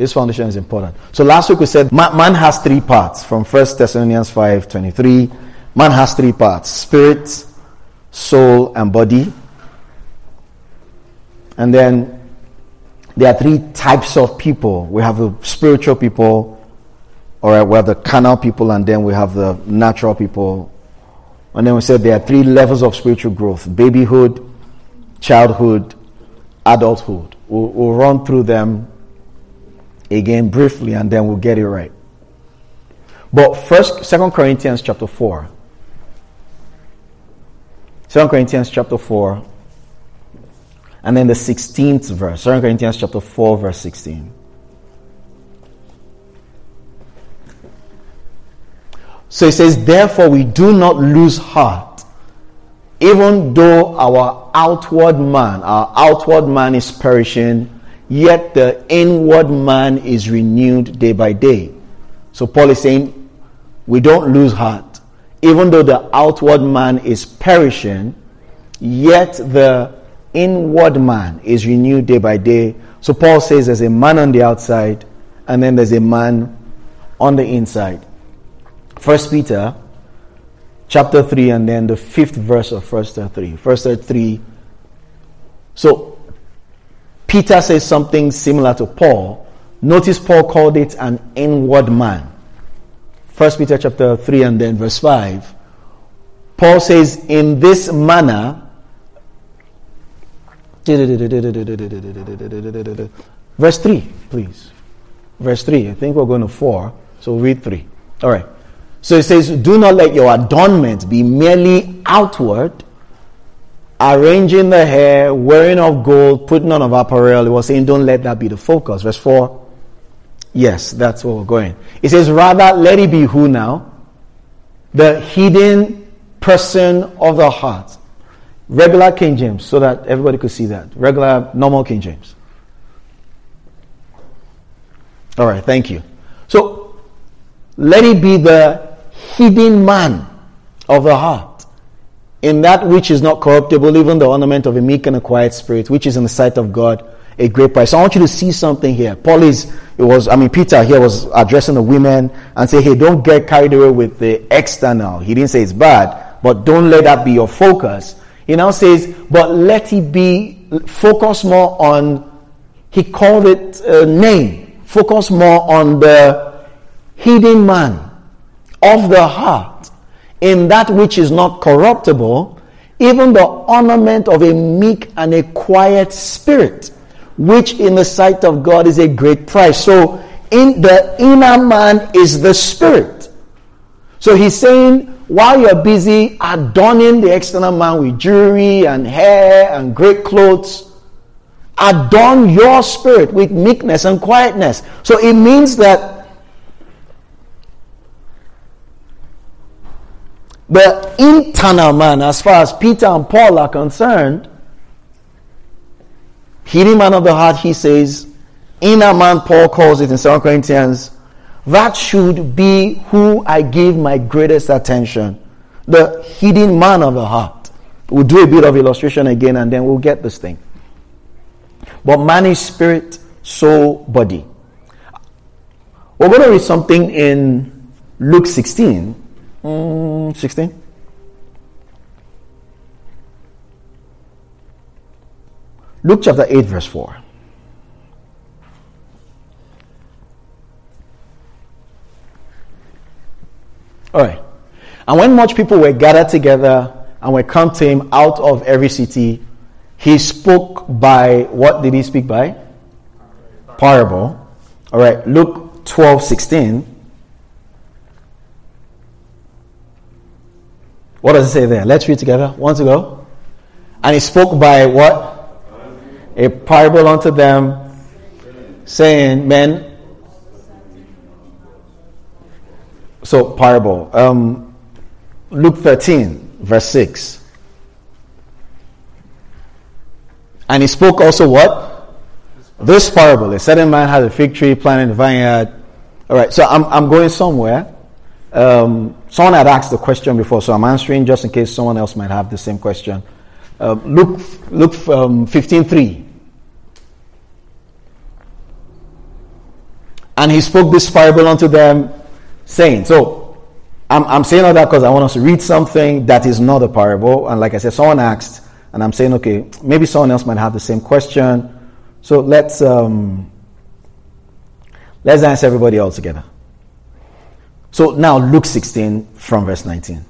This foundation is important. So last week we said man has three parts from 1 Thessalonians 5 23. Man has three parts spirit, soul, and body. And then there are three types of people. We have the spiritual people, or we have the carnal people, and then we have the natural people. And then we said there are three levels of spiritual growth babyhood, childhood, adulthood. We'll, we'll run through them again briefly and then we'll get it right. But first, Second Corinthians chapter 4. 2 Corinthians chapter 4. And then the 16th verse. 2 Corinthians chapter 4, verse 16. So it says, Therefore we do not lose heart, even though our outward man, our outward man is perishing, yet the inward man is renewed day by day. So Paul is saying, we don't lose heart. Even though the outward man is perishing, yet the inward man is renewed day by day. So Paul says there's a man on the outside, and then there's a man on the inside. First Peter chapter 3 and then the fifth verse of first Peter 3. First 3. So Peter says something similar to Paul. Notice Paul called it an inward man. First Peter chapter 3 and then verse 5. Paul says, in this manner, verse 3, please. Verse 3. I think we're going to 4. So read 3. All right. So it says, Do not let your adornment be merely outward, arranging the hair, wearing of gold, putting on of apparel. It was saying, don't let that be the focus. Verse 4. Yes, that's where we're going. It says, rather, let it be who now? The hidden person of the heart. Regular King James, so that everybody could see that. Regular, normal King James. All right, thank you. So, let it be the hidden man of the heart in that which is not corruptible, even the ornament of a meek and a quiet spirit, which is in the sight of God a great price. So I want you to see something here. Paul is, it was, I mean, Peter here was addressing the women and say, hey, don't get carried away with the external. He didn't say it's bad, but don't let that be your focus. He now says, but let it be, focus more on, he called it a name. Focus more on the hidden man of the heart in that which is not corruptible, even the ornament of a meek and a quiet spirit, which in the sight of God is a great price. So, in the inner man is the spirit. So he's saying, while you're busy adorning the external man with jewelry and hair and great clothes, adorn your spirit with meekness and quietness. So it means that the internal man, as far as Peter and Paul are concerned, hidden man of the heart, he says, inner man, Paul calls it in 2 Corinthians, that should be who I give my greatest attention. The hidden man of the heart. We'll do a bit of illustration again and then we'll get this thing. But man is spirit, soul, body. We're going to read something in Luke 16 Mm, 16? Luke chapter 8, verse 4. All right. And when much people were gathered together and were come to him out of every city, he spoke by what did he speak by? Parable. All right. Luke 12, 16. What does it say there? Let's read together. One to go. And he spoke by what? A parable unto them, saying, Men. So, parable. Um, Luke 13, verse 6. And he spoke also what? This parable. A certain man had a fig tree planted in a vineyard. All right, so I'm, I'm going somewhere. Um, someone had asked the question before, so I'm answering just in case someone else might have the same question. Uh, Luke, Luke um, 15.3. And he spoke this parable unto them, saying, So I'm, I'm saying all that because I want us to read something that is not a parable. And like I said, someone asked, and I'm saying, okay, maybe someone else might have the same question. So let's um, let's answer everybody all together. So now Luke 16 from verse 19.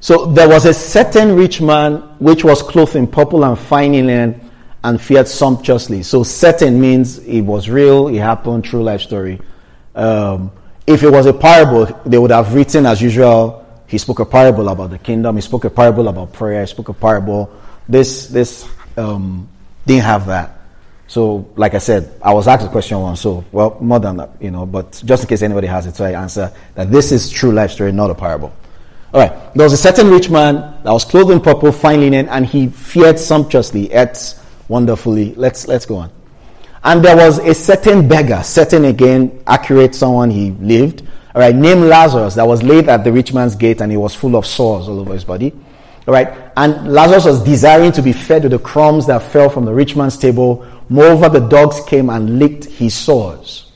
So there was a certain rich man which was clothed in purple and fine linen and fared sumptuously. So certain means it was real, it happened, true life story. Um, if it was a parable, they would have written as usual. He spoke a parable about the kingdom. He spoke a parable about prayer. He spoke a parable. This this um, didn't have that. So, like I said, I was asked a question once. So, well, more than that, you know. But just in case anybody has it, so I answer that this is true life story, not a parable. All right. There was a certain rich man that was clothed in purple, fine linen, and he feared sumptuously, ate wonderfully. Let's let's go on. And there was a certain beggar, certain again, accurate someone he lived, all right, named Lazarus, that was laid at the rich man's gate, and he was full of sores all over his body. All right, and Lazarus was desiring to be fed with the crumbs that fell from the rich man's table. Moreover, the dogs came and licked his sores.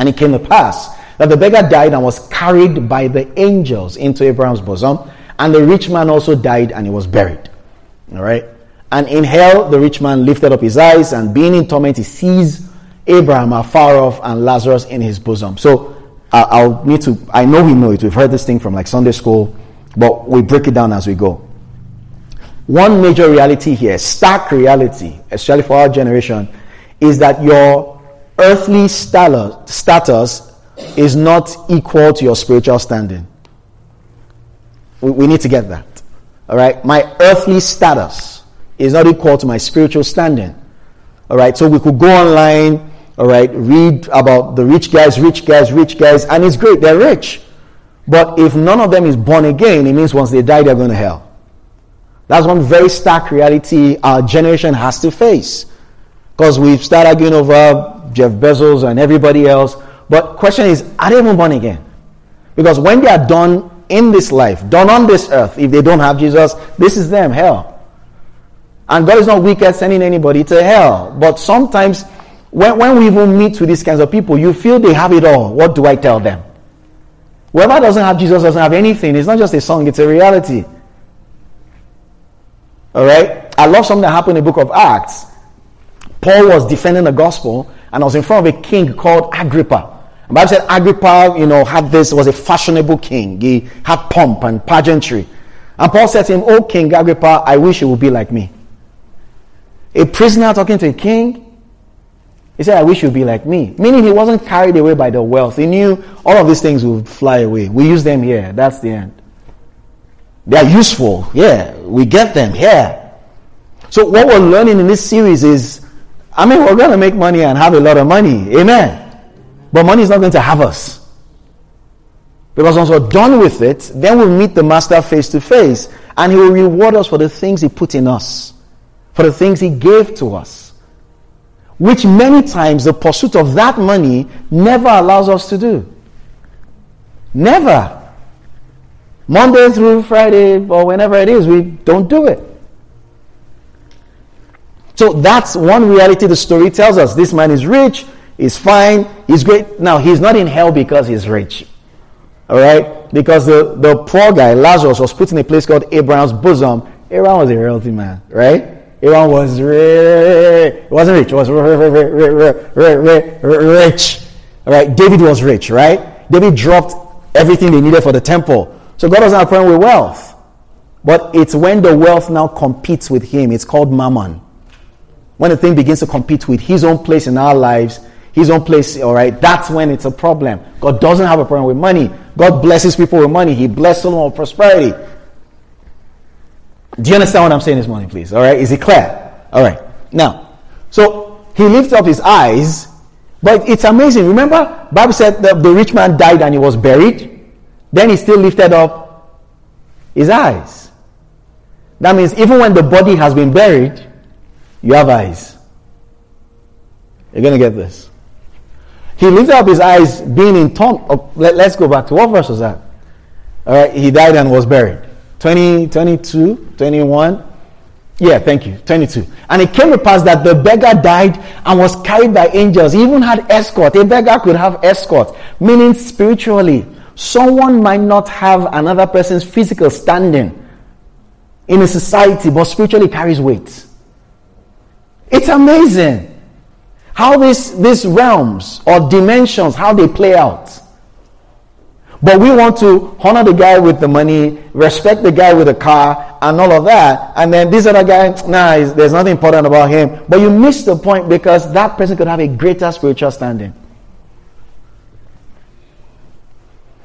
And it came to pass that the beggar died and was carried by the angels into Abraham's bosom. And the rich man also died and he was buried. All right. And in hell, the rich man lifted up his eyes and being in torment, he sees Abraham afar off and Lazarus in his bosom. So I'll need to, I know we know it. We've heard this thing from like Sunday school, but we break it down as we go. One major reality here, stark reality, especially for our generation, is that your earthly status is not equal to your spiritual standing. We, need to get that. All right? My earthly status is not equal to my spiritual standing. All right? So we could go online, all right, read about the rich guys, rich guys, rich guys, and it's great, they're rich. But if none of them is born again, it means once they die, they're going to hell. That's one very stark reality our generation has to face. Because we've started arguing over Jeff Bezos and everybody else but question is, are they even born again? Because when they are done in this life, done on this earth, if they don't have Jesus, this is them, hell. And God is not weak at sending anybody to hell. But sometimes when, when we even meet with these kinds of people, you feel they have it all. What do I tell them? Whoever doesn't have Jesus doesn't have anything. It's not just a song, it's a reality. All right? I love something that happened in the book of Acts. Paul was defending the gospel and I was in front of a king called Agrippa. The Bible said Agrippa, you know, had this, was a fashionable king. He had pomp and pageantry. And Paul said to him, Oh, King Agrippa, I wish you would be like me. A prisoner talking to a king. He said, I wish you would be like me. Meaning he wasn't carried away by the wealth. He knew all of these things would fly away. We use them here. That's the end. They are useful. Yeah. We get them here. So what we're learning in this series is, I mean, we're going to make money and have a lot of money. Amen. But money is not going to have us. Because once we're done with it, then we'll meet the Master face to face, and He will reward us for the things He put in us, for the things He gave to us. Which many times the pursuit of that money never allows us to do. Never. Monday through Friday, or whenever it is, we don't do it. So that's one reality the story tells us. This man is rich, He's fine. He's great. Now, he's not in hell because he's rich. All right? Because the, the poor guy, Lazarus, was put in a place called Abraham's bosom. Abraham was a wealthy man, right? Abraham was rich. He wasn't rich. Was rich. All right? David was rich, right? David dropped everything they needed for the temple. So God doesn't have a problem with wealth. But it's when the wealth now competes with him. It's called mammon. When the thing begins to compete with his own place in our lives, his own place, all right, that's when it's a problem. God doesn't have a problem with money. God blesses people with money. He blesses them with prosperity. Do you understand what I'm saying this morning, please? All right, is it clear? All right. Now, so he lifted up his eyes, but it's amazing. Remember, Bible said that the rich man died and he was buried. Then he still lifted up his eyes. That means even when the body has been buried, you have eyes. You're going to get this. He lifted up his eyes, being in tongue. Oh, let, us go back to what verse was that? All right, he died and was buried. 20, 22, 21. Yeah, thank you. 22. And it came to pass that the beggar died and was carried by angels. He even had escort. A beggar could have escort, meaning spiritually. Someone might not have another person's physical standing in a society, but spiritually carries weight. It's amazing how this, these realms or dimensions, how they play out. But we want to honor the guy with the money, respect the guy with the car, and all of that. And then this other guy, nah, there's nothing important about him. But you miss the point because that person could have a greater spiritual standing.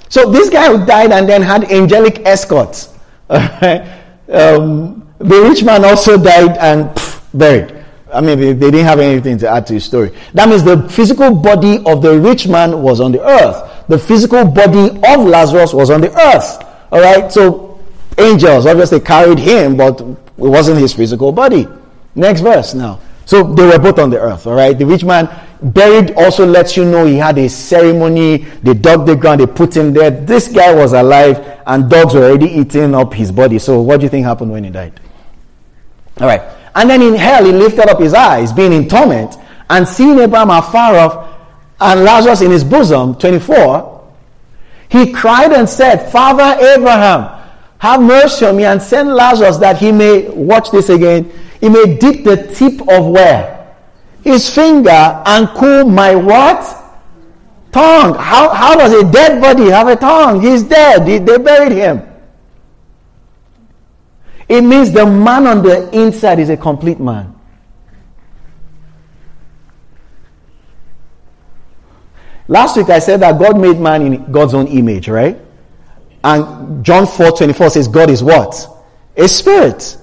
So this guy who died and then had angelic escorts. um, the rich man also died and pff, buried. I mean, they, they, didn't have anything to add to his story. That means the physical body of the rich man was on the earth. The physical body of Lazarus was on the earth. All right. So angels obviously carried him, but it wasn't his physical body. Next verse now. So they were both on the earth. All right. The rich man buried also lets you know he had a ceremony. They dug the ground. They put him there. This guy was alive, and dogs were already eating up his body. So what do you think happened when he died? All right. And then in hell, he lifted up his eyes, being in torment, and seeing Abraham afar off and Lazarus in his bosom, 24, he cried and said, Father Abraham, have mercy on me and send Lazarus that he may, watch this again, he may dip the tip of where? His finger and cool my what? Tongue. How, how does a dead body have a tongue? He's dead. They buried him. It means the man on the inside is a complete man. Last week I said that God made man in God's own image, right? And John 4 24 says God is what? A spirit.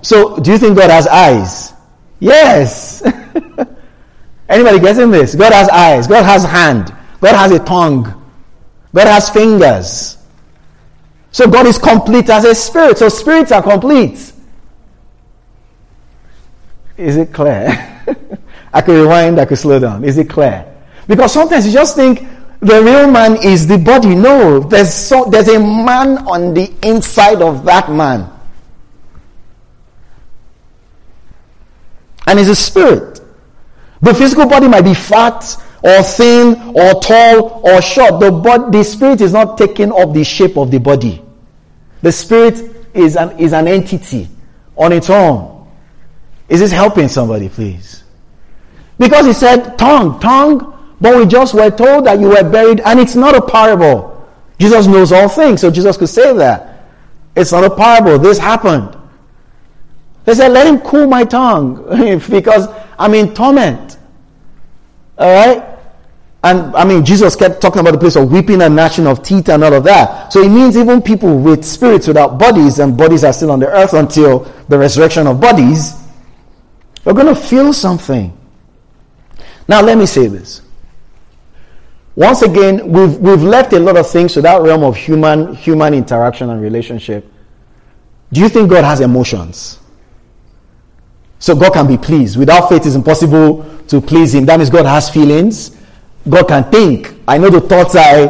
So do you think God has eyes? Yes. Anybody getting this? God has eyes. God has hand. God has a tongue. God has fingers. So God is complete as a spirit. So spirits are complete. Is it clear? I could rewind, I could slow down. Is it clear? Because sometimes you just think the real man is the body. No, there's so there's a man on the inside of that man. And it's a spirit. The physical body might be fat or thin or tall or short. The, body, the spirit is not taking up the shape of the body. The spirit is an, is an entity on its own. Is this helping somebody, please? Because he said tongue, tongue, but we just were told that you were buried, and it's not a parable. Jesus knows all things, so Jesus could say that. It's not a parable. This happened. They said, Let him cool my tongue because I'm in torment. All right? And I mean, Jesus kept talking about the place of weeping and gnashing of teeth and all of that. So it means even people with spirits without bodies and bodies are still on the earth until the resurrection of bodies, are going to feel something. Now, let me say this. Once again, we've, we've left a lot of things to that realm of human, human interaction and relationship. Do you think God has emotions? So God can be pleased. Without faith, it's impossible to please Him. That means God has feelings. God can think. I know the thoughts I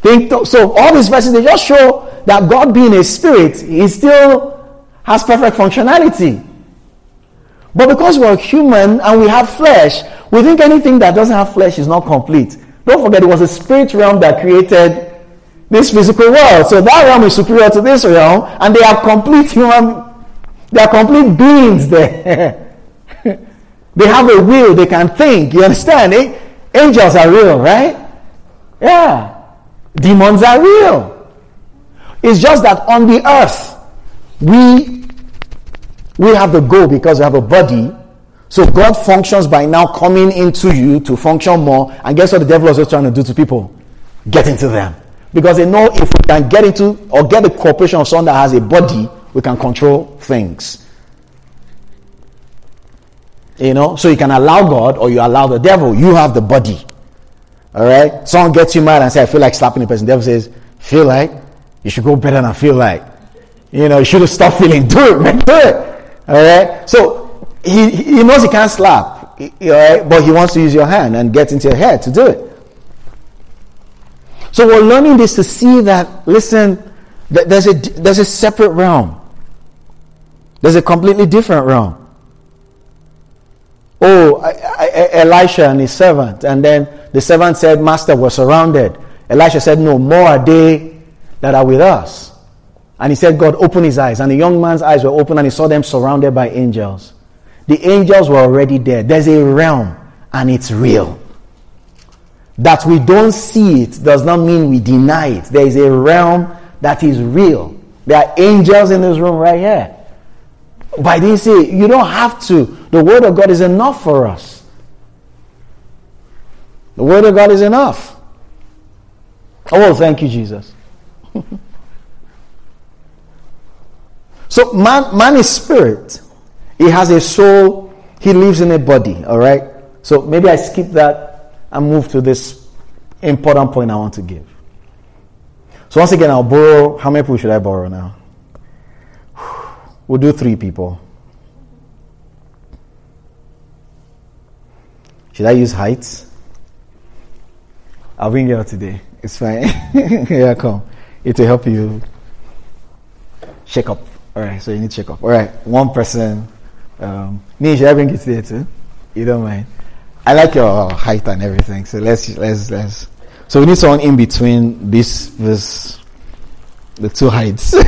think. So all these verses they just show that God being a spirit, He still has perfect functionality. But because we're human and we have flesh, we think anything that doesn't have flesh is not complete. Don't forget, it was a spirit realm that created this physical world. So that realm is superior to this realm, and they are complete human, they are complete beings there. they have a will, they can think. You understand? Eh? Angels are real, right? Yeah. Demons are real. It's just that on the earth, we we have the go because we have a body. So God functions by now coming into you to function more. And guess what the devil is trying to do to people? Get into them. Because they know if we can get into or get the cooperation of someone that has a body, we can control things. You know, so you can allow God or you allow the devil. You have the body. All right. Someone gets you mad and say, "I feel like slapping the person." The devil says, "Feel like you should go better than I feel like." You know, you should have stopped feeling. Do it, man. Do it. All right. So he he knows he can't slap, but he wants to use your hand and get into your head to do it. So we're learning this to see that. Listen, there's a there's a separate realm. There's a completely different realm. Oh, I, I, Elisha and his servant. And then the servant said, Master, we're surrounded. Elisha said, No, more are they that are with us. And he said, God, open his eyes. And the young man's eyes were open and he saw them surrounded by angels. The angels were already there. There's a realm and it's real. That we don't see it does not mean we deny it. There is a realm that is real. There are angels in this room right here. But didn't say you don't have to. The word of God is enough for us. The word of God is enough. Oh, thank you, Jesus. so man, man is spirit. He has a soul. He lives in a body. All right. So maybe I skip that and move to this important point I want to give. So once again, I'll borrow. How many people should I borrow now? We'll do three people. Should I use heights? I'll bring you out today. It's fine. yeah, come. It will help you shake up. All right, so you need shake up. All right, one person. Um, should I bring you today too? You don't mind? I like your height and everything. So let's let's let's. So we need someone in between this this the two heights.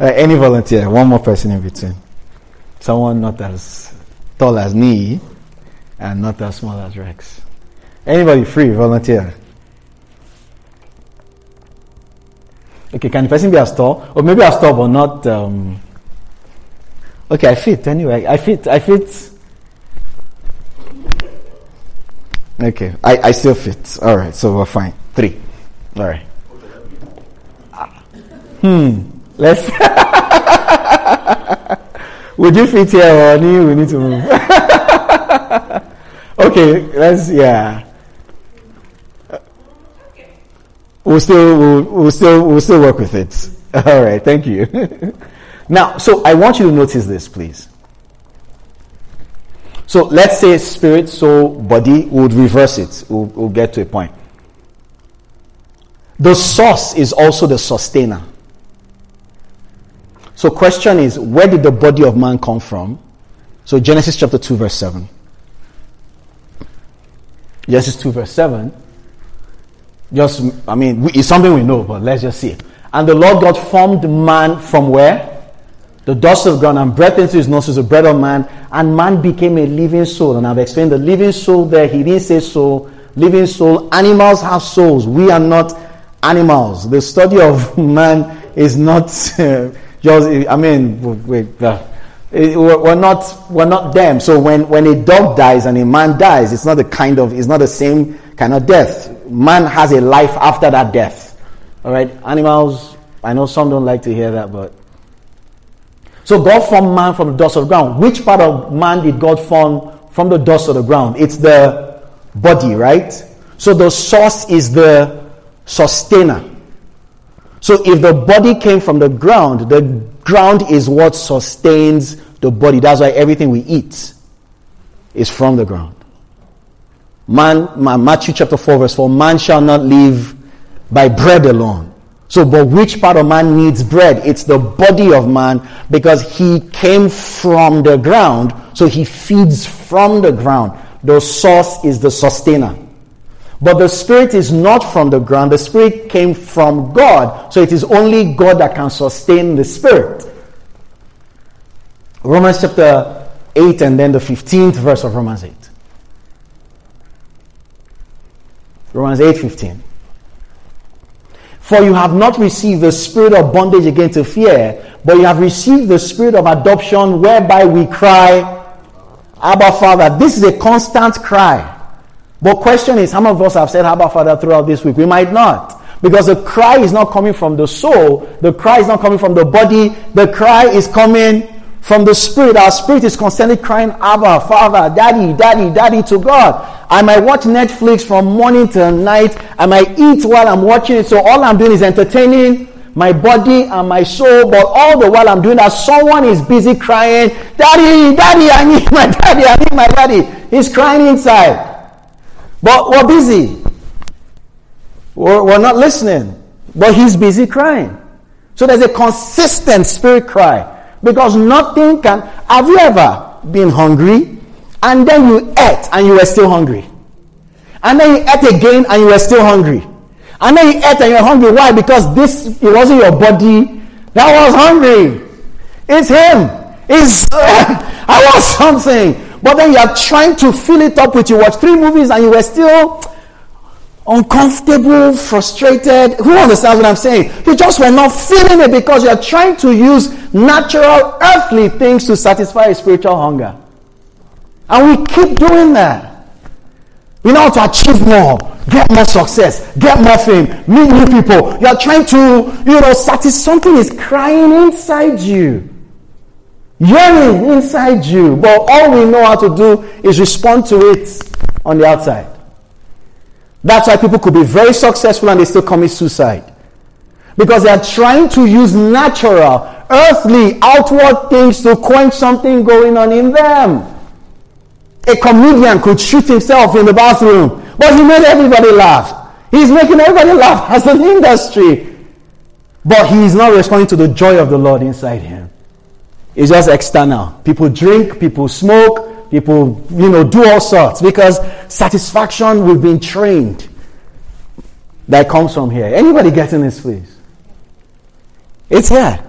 Uh, any volunteer, one more person in between. Someone not as tall as me and not as small as Rex. Anybody free, volunteer. Okay, can the person be as tall? Or maybe as tall, but not. Um, okay, I fit anyway. I fit. I fit. Okay, I, I still fit. All right, so we're fine. Three. All right. Hmm. Let's. Would you fit here or we need to move? okay, let's yeah. We'll still we'll, we'll still we'll still work with it. All right, thank you. Now, so I want you to notice this, please. So let's say spirit, soul, body. would reverse it. We'll, we'll get to a point. The source is also the sustainer. So question is, where did the body of man come from? So Genesis chapter 2 verse 7. Genesis 2 verse 7. Just, I mean, it's something we know, but let's just see. And the Lord God formed man from where? The dust of ground and breathed into his nostrils the breath of man, and man became a living soul. And I've explained the living soul there. He didn't say soul, living soul. Animals have souls. We are not animals. The study of man is not uh, just, I mean, we, uh, we're not, we're not them. So when, when a dog dies and a man dies, it's not the kind of, it's not the same kind of death. Man has a life after that death. All right, animals. I know some don't like to hear that, but so God formed man from the dust of the ground. Which part of man did God form from the dust of the ground? It's the body, right? So the source is the sustainer. So if the body came from the ground, the ground is what sustains the body. That's why everything we eat is from the ground. Man, Matthew chapter 4, verse 4 man shall not live by bread alone. So, but which part of man needs bread? It's the body of man because he came from the ground, so he feeds from the ground. The source is the sustainer. But the Spirit is not from the ground. The Spirit came from God. So it is only God that can sustain the Spirit. Romans chapter 8 and then the 15th verse of Romans 8. Romans 8 15. For you have not received the spirit of bondage again to fear, but you have received the spirit of adoption whereby we cry, Abba Father. This is a constant cry. But question is, how many of us have said Abba Father throughout this week? We might not. Because the cry is not coming from the soul, the cry is not coming from the body, the cry is coming from the spirit. Our spirit is constantly crying, Abba, Father, Daddy, Daddy, Daddy to God. I might watch Netflix from morning till night. I might eat while I'm watching it. So all I'm doing is entertaining my body and my soul, but all the while I'm doing that, someone is busy crying, Daddy, Daddy, I need my daddy, I need my daddy. He's crying inside. But we're busy. We're, we're not listening. But he's busy crying. So there's a consistent spirit cry. Because nothing can. Have you ever been hungry and then you ate and you were still hungry? And then you ate again and you were still hungry. And then you ate and you're hungry. Why? Because this it wasn't your body that was hungry. It's him. It's I want something. But then you are trying to fill it up with you watch three movies and you were still uncomfortable, frustrated. Who understands what I'm saying? You just were not feeling it because you're trying to use natural, earthly things to satisfy a spiritual hunger. And we keep doing that. We know how to achieve more, get more success, get more fame, meet new people. You're trying to, you know, satisfy something is crying inside you. Yearning inside you. But all we know how to do is respond to it on the outside. That's why people could be very successful and they still commit suicide. Because they are trying to use natural, earthly, outward things to quench something going on in them. A comedian could shoot himself in the bathroom, but he made everybody laugh. He's making everybody laugh as an industry. But he is not responding to the joy of the Lord inside him. It's just external. People drink, people smoke, People, you know, do all sorts because satisfaction, we've been trained. That comes from here. Anybody getting this, please? It's here.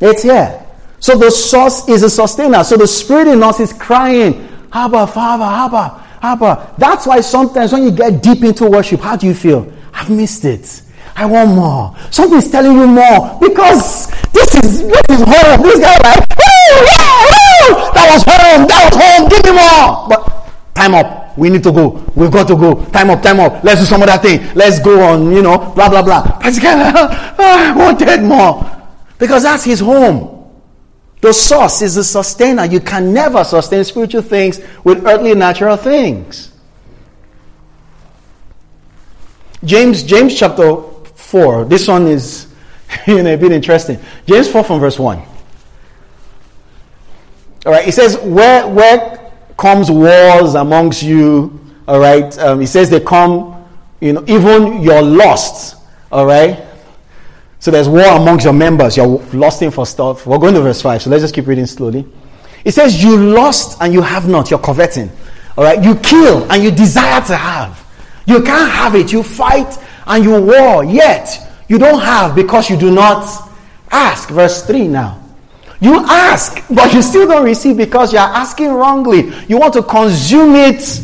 It's here. So the source is a sustainer. So the spirit in us is crying, Abba, Father, Abba, Abba. That's why sometimes when you get deep into worship, how do you feel? I've missed it. I want more. Something's telling you more because this is this is home. This guy like, woo, yeah, woo, that was home, that was home. Give me more. But time up. We need to go. We've got to go. Time up, time up. Let's do some other thing. Let's go on. You know, blah blah blah. But I wanted more because that's his home. The source is the sustainer. You can never sustain spiritual things with earthly natural things. James, James chapter 4. This one is you know, a bit interesting. James 4 from verse 1. All right, it says, where, where comes wars amongst you? All right, um, it says they come, you know, even you're lost. All right, so there's war amongst your members. You're lusting for stuff. We're going to verse 5, so let's just keep reading slowly. It says, You lost and you have not. You're coveting. All right, you kill and you desire to have. You can't have it. You fight and you war, yet you don't have because you do not ask. Verse 3 now. You ask, but you still don't receive because you are asking wrongly. You want to consume it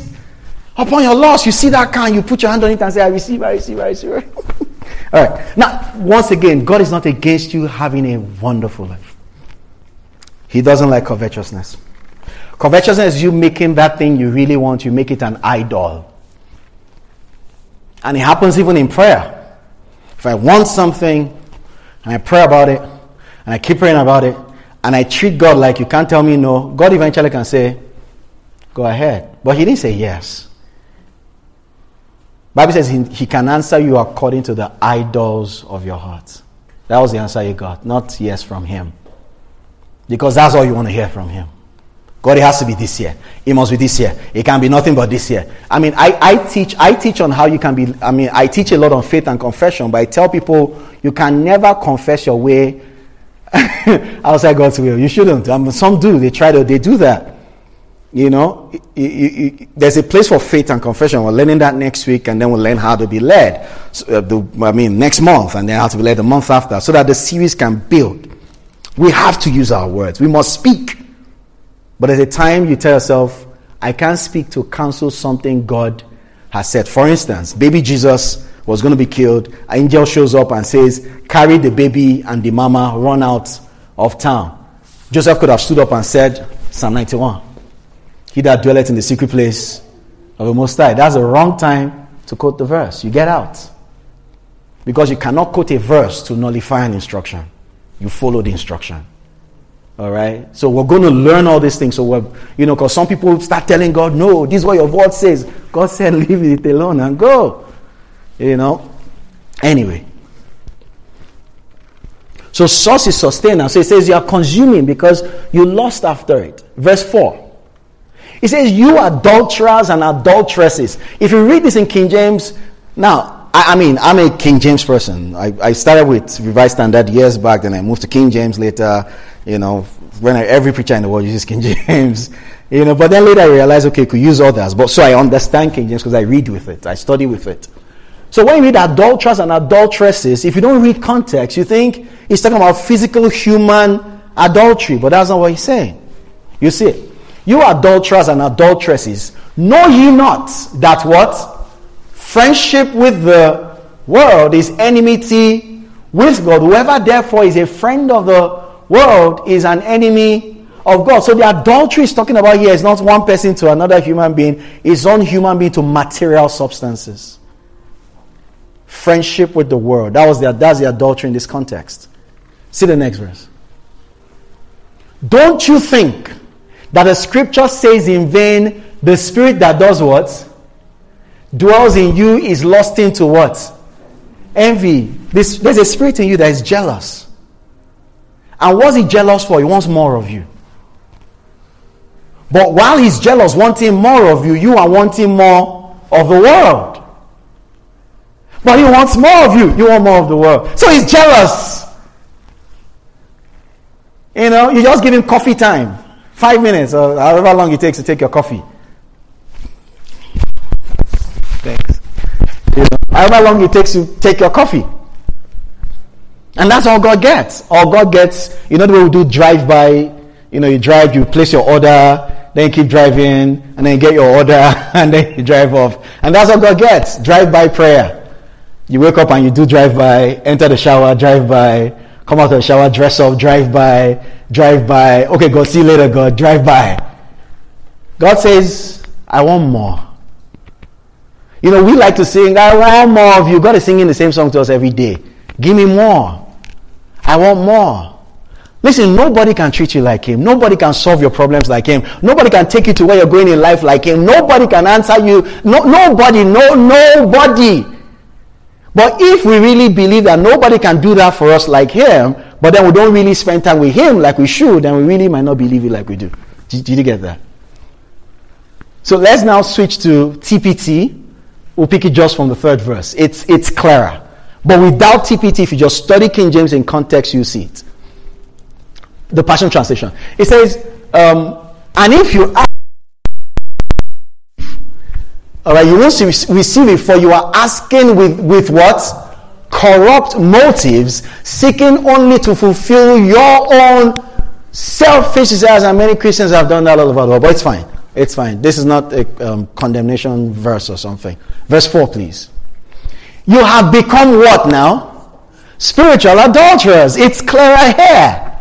upon your loss. You see that can, you put your hand on it and say, I receive, I receive, I receive. All right. Now, once again, God is not against you having a wonderful life. He doesn't like covetousness. Covetousness is you making that thing you really want, you make it an idol. And it happens even in prayer. If I want something and I pray about it and I keep praying about it and I treat God like you can't tell me no, God eventually can say, Go ahead. But he didn't say yes. Bible says he, he can answer you according to the idols of your heart. That was the answer you got, not yes from him. Because that's all you want to hear from him. God, it has to be this year. It must be this year. It can be nothing but this year. I mean, I, I teach I teach on how you can be. I mean, I teach a lot on faith and confession, but I tell people you can never confess your way outside God's will. You shouldn't. I mean, some do. They try to. They do that. You know, there's a place for faith and confession. We're learning that next week, and then we'll learn how to be led. So, uh, the, I mean, next month, and then how to be led the month after, so that the series can build. We have to use our words. We must speak. But at a time you tell yourself, I can't speak to cancel something God has said. For instance, baby Jesus was going to be killed. An angel shows up and says, Carry the baby and the mama, run out of town. Joseph could have stood up and said, Psalm 91. He that dwelleth in the secret place of the Most High. That's the wrong time to quote the verse. You get out. Because you cannot quote a verse to nullify an instruction. You follow the instruction. All right. So we're going to learn all these things. So we're, you know, because some people start telling God, no, this is what your word says. God said, leave it alone and go. You know. Anyway. So source is sustainer. So it says you are consuming because you lost after it. Verse 4. It says, You adulterers and adulteresses. If you read this in King James, now, I, I, mean, I'm a King James person. I, I started with Revised Standard years back, then I moved to King James later. You know, when I, every preacher in the world uses King James. You know, but then later I realized, okay, could use others. But so I understand King James because I read with it, I study with it. So when you read adulterers and adulteresses, if you don't read context, you think he's talking about physical human adultery, but that's not what he's saying. You see, you adulterers and adulteresses, know ye not that what? Friendship with the world is enmity with God. Whoever therefore is a friend of the world is an enemy of God. So the adultery is talking about here is not one person to another human being, it's one human being to material substances. Friendship with the world. That was the, that's the adultery in this context. See the next verse. Don't you think that the scripture says in vain, the spirit that does what? Dwells in you is lost into what? Envy. This, there's a spirit in you that is jealous. And what's he jealous for? He wants more of you. But while he's jealous, wanting more of you, you are wanting more of the world. But he wants more of you. You want more of the world. So he's jealous. You know, you just give him coffee time. Five minutes or however long it takes to take your coffee. Thanks. You know, however long it takes to take your coffee. And that's all God gets. All God gets, you know the way we do drive by, you know, you drive, you place your order, then you keep driving, and then you get your order, and then you drive off. And that's all God gets. Drive by prayer. You wake up and you do drive by, enter the shower, drive by, come out of the shower, dress up, drive by, drive by. Okay, God, see you later, God, drive by. God says, I want more. You know, we like to sing, I want more of you. God is singing the same song to us every day. Give me more. I want more. Listen, nobody can treat you like him. Nobody can solve your problems like him. Nobody can take you to where you're going in life like him. Nobody can answer you. No, nobody, no, nobody. But if we really believe that nobody can do that for us like him, but then we don't really spend time with him like we should, then we really might not believe it like we do. Did, did you get that? So let's now switch to TPT. We'll pick it just from the third verse. It's, it's clearer. But without TPT, if you just study King James in context, you see it. The Passion Translation. It says, um, and if you all right, you won't receive it, for you are asking with, with what? Corrupt motives, seeking only to fulfill your own selfish desires. And many Christians have done that all over the world, but it's fine. It's fine. This is not a um, condemnation verse or something. Verse 4, please. You have become what now? Spiritual adulterers. It's clearer here.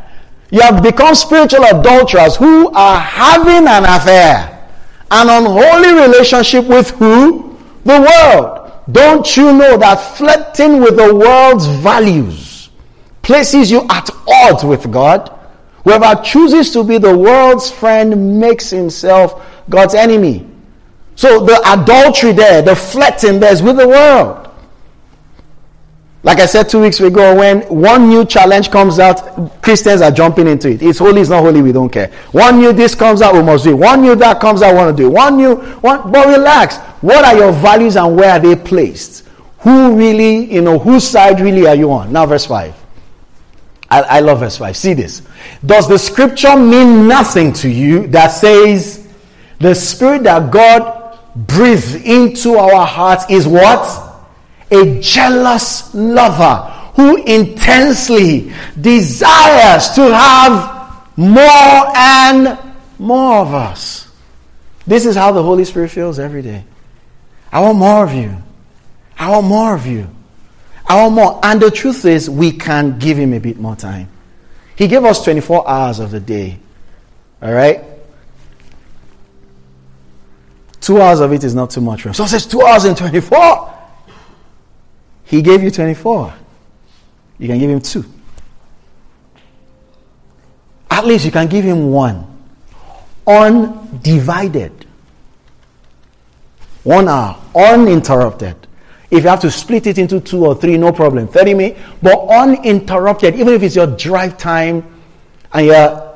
You have become spiritual adulterers who are having an affair, an unholy relationship with who? The world. Don't you know that flirting with the world's values places you at odds with God? Whoever chooses to be the world's friend makes himself God's enemy. So the adultery there, the flirting there is with the world. Like I said two weeks ago, when one new challenge comes out, Christians are jumping into it. It's holy, it's not holy, we don't care. One new this comes out, we must do it. One new that comes out, we want to do it. One new, one, but relax. What are your values and where are they placed? Who really, you know, whose side really are you on? Now, verse 5. I, I love verse 5. See this. Does the scripture mean nothing to you that says the spirit that God breathed into our hearts is what? A jealous lover who intensely desires to have more and more of us. This is how the Holy Spirit feels every day. I want more of you. I want more of you. I want more. And the truth is, we can give him a bit more time. He gave us 24 hours of the day. All right? Two hours of it is not too much. So says two hours and 24. He gave you 24. You can give him two. At least you can give him one. Undivided. One hour. Uninterrupted. If you have to split it into two or three, no problem. 30 minutes. But uninterrupted, even if it's your drive time and you're,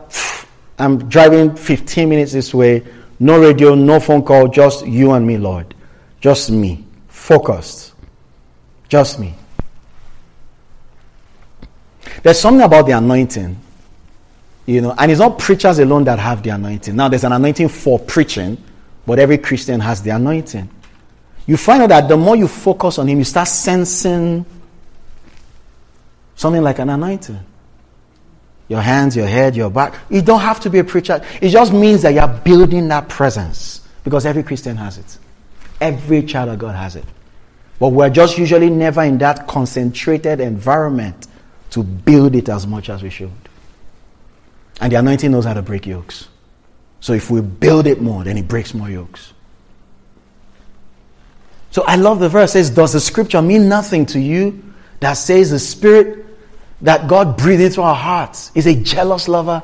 I'm driving 15 minutes this way, no radio, no phone call, just you and me, Lord. Just me. Focused. Just me. There's something about the anointing, you know, and it's not preachers alone that have the anointing. Now, there's an anointing for preaching, but every Christian has the anointing. You find out that the more you focus on Him, you start sensing something like an anointing. Your hands, your head, your back. You don't have to be a preacher. It just means that you're building that presence because every Christian has it. Every child of God has it. But we're just usually never in that concentrated environment to build it as much as we should. And the anointing knows how to break yokes. So if we build it more, then it breaks more yokes. So I love the verse says, Does the scripture mean nothing to you that says the spirit that God breathed into our hearts is a jealous lover?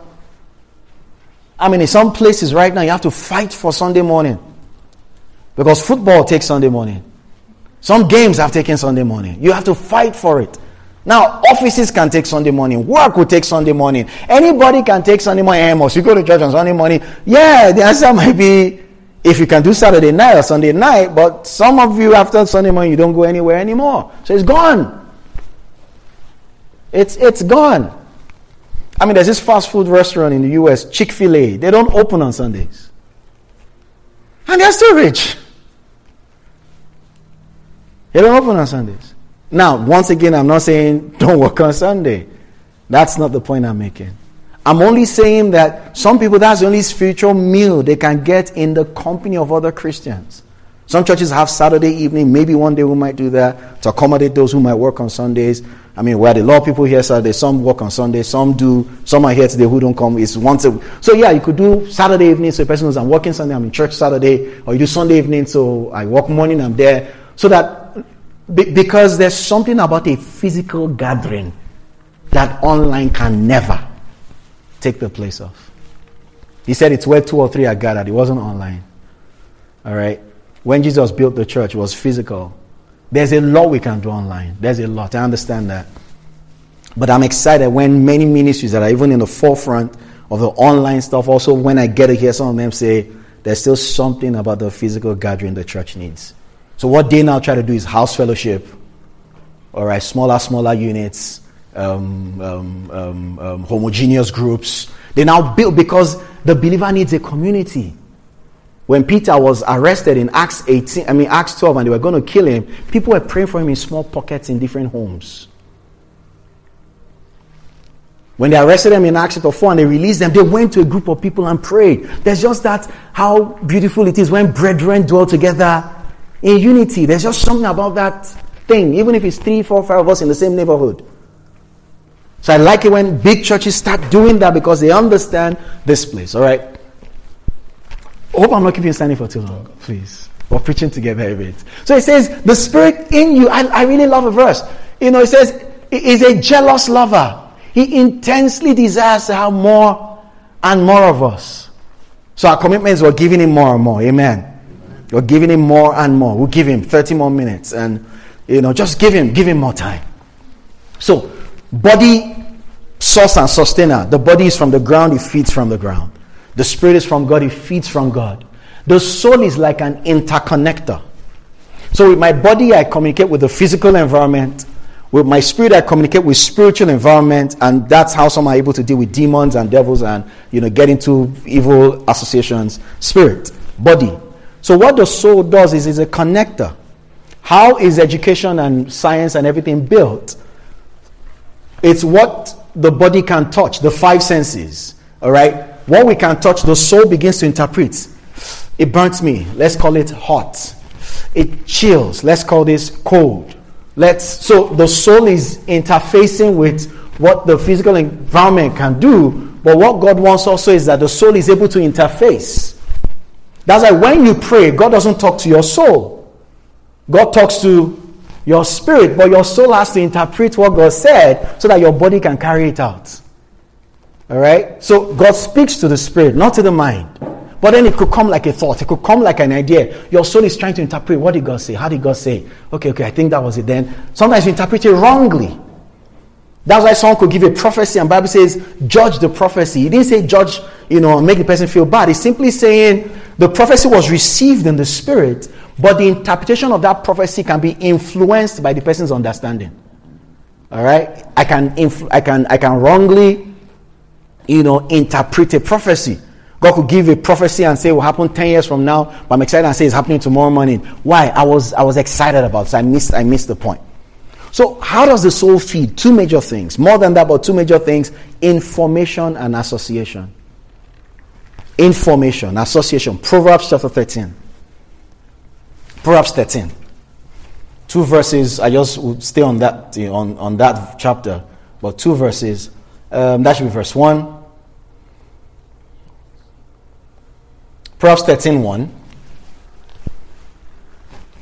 I mean, in some places right now, you have to fight for Sunday morning because football takes Sunday morning. Some games have taken Sunday morning. You have to fight for it. Now, offices can take Sunday morning. Work will take Sunday morning. Anybody can take Sunday morning. Amos, you go to church on Sunday morning. Yeah, the answer might be if you can do Saturday night or Sunday night, but some of you after Sunday morning, you don't go anywhere anymore. So it's gone. It's, it's gone. I mean, there's this fast food restaurant in the US, Chick fil A. They don't open on Sundays. And they're still rich. They don't open on Sundays. Now, once again, I'm not saying don't work on Sunday. That's not the point I'm making. I'm only saying that some people, that's the only spiritual meal they can get in the company of other Christians. Some churches have Saturday evening. Maybe one day we might do that to accommodate those who might work on Sundays. I mean, we had a lot of people here Saturday. Some work on Sunday. Some do. Some are here today who don't come. It's once a week. So yeah, you could do Saturday evening. So a person knows I'm working Sunday. I'm in church Saturday. Or you do Sunday evening. So I work morning. I'm there. So that because there's something about a physical gathering that online can never take the place of. He said it's where two or three are gathered. It wasn't online. All right? When Jesus built the church, it was physical. There's a lot we can do online. There's a lot. I understand that. But I'm excited when many ministries that are even in the forefront of the online stuff, also when I get to hear some of them say, there's still something about the physical gathering the church needs. So what they now try to do is house fellowship, all right, smaller, smaller units, um, um, um, um, homogeneous groups. They now build because the believer needs a community. When Peter was arrested in Acts 18, I mean Acts 12, and they were going to kill him, people were praying for him in small pockets in different homes. When they arrested them in Acts chapter 4 and they released them, they went to a group of people and prayed. There's just that how beautiful it is when brethren dwell together in unity. There's just something about that thing, even if it's three, four, five of us in the same neighborhood. So I like it when big churches start doing that because they understand this place. All right. I hope I'm not keeping you standing for too long, please. We're preaching together a bit. So it says, the spirit in you. I, I really love a verse. You know, it says, is a jealous lover. He intensely desires to have more and more of us. So our commitments were giving him more and more. Amen. You're giving him more and more. We'll give him 30 more minutes and, you know, just give him, give him more time. So, body, source and sustainer. The body is from the ground, it feeds from the ground. The spirit is from God, it feeds from God. The soul is like an interconnector. So, with my body, I communicate with the physical environment. With my spirit, I communicate with spiritual environment, and that's how some are able to deal with demons and devils and you know get into evil associations. Spirit, body, so, what the soul does is it's a connector. How is education and science and everything built? It's what the body can touch, the five senses. All right? What we can touch, the soul begins to interpret. It burns me. Let's call it hot. It chills. Let's call this cold. Let's so the soul is interfacing with what the physical environment can do, but what God wants also is that the soul is able to interface that's why when you pray, God doesn't talk to your soul. God talks to your spirit, but your soul has to interpret what God said so that your body can carry it out. All right? So God speaks to the spirit, not to the mind. But then it could come like a thought, it could come like an idea. Your soul is trying to interpret what did God say? How did God say? Okay, okay, I think that was it then. Sometimes you interpret it wrongly. That's why someone could give a prophecy and Bible says, judge the prophecy. He didn't say judge, you know, make the person feel bad. He's simply saying the prophecy was received in the spirit, But the interpretation of that prophecy can be influenced by the person's understanding. All right? I can, I can, I can wrongly, you know, interpret a prophecy. God could give a prophecy and say it will happen 10 years from now, but I'm excited and say it's happening tomorrow morning. Why? I was, I was excited about so I missed, I missed the point. So, how does the soul feed? Two major things. More than that, but two major things information and association. Information, association. Proverbs chapter 13. Proverbs 13. Two verses, I just would stay on that, on, on that chapter, but two verses. Um, that should be verse 1. Proverbs 13 1.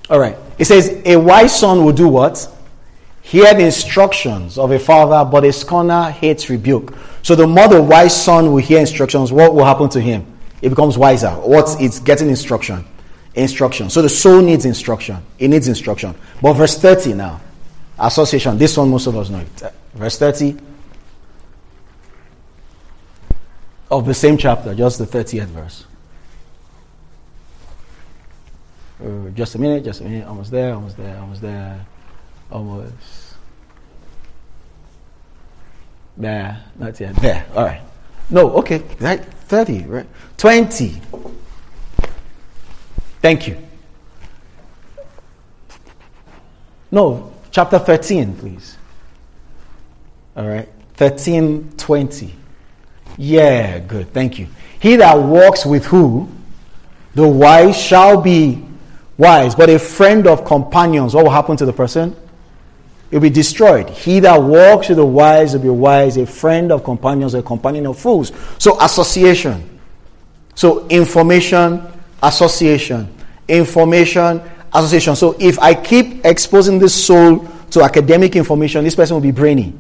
All right. It says, A wise son will do what? Hear the instructions of a father, but a scorner hates rebuke. So the more the wise son will hear instructions, what will happen to him? It becomes wiser. What's it's getting instruction. Instruction. So the soul needs instruction. It needs instruction. But verse 30 now. Association. This one most of us know it. Verse 30 of the same chapter, just the 30th verse. Uh, just a minute, just a minute. Almost there, almost there, almost there, almost Nah, Not yet. There. All right. No, okay. Right. 30, right? 20. Thank you. No, chapter 13, please. All right. 13, 20. Yeah, good. Thank you. He that walks with who? The wise shall be wise, but a friend of companions, what will happen to the person? Will be destroyed. He that walks with the wise will be wise, a friend of companions, a companion of fools. So, association. So, information, association. Information, association. So, if I keep exposing this soul to academic information, this person will be brainy.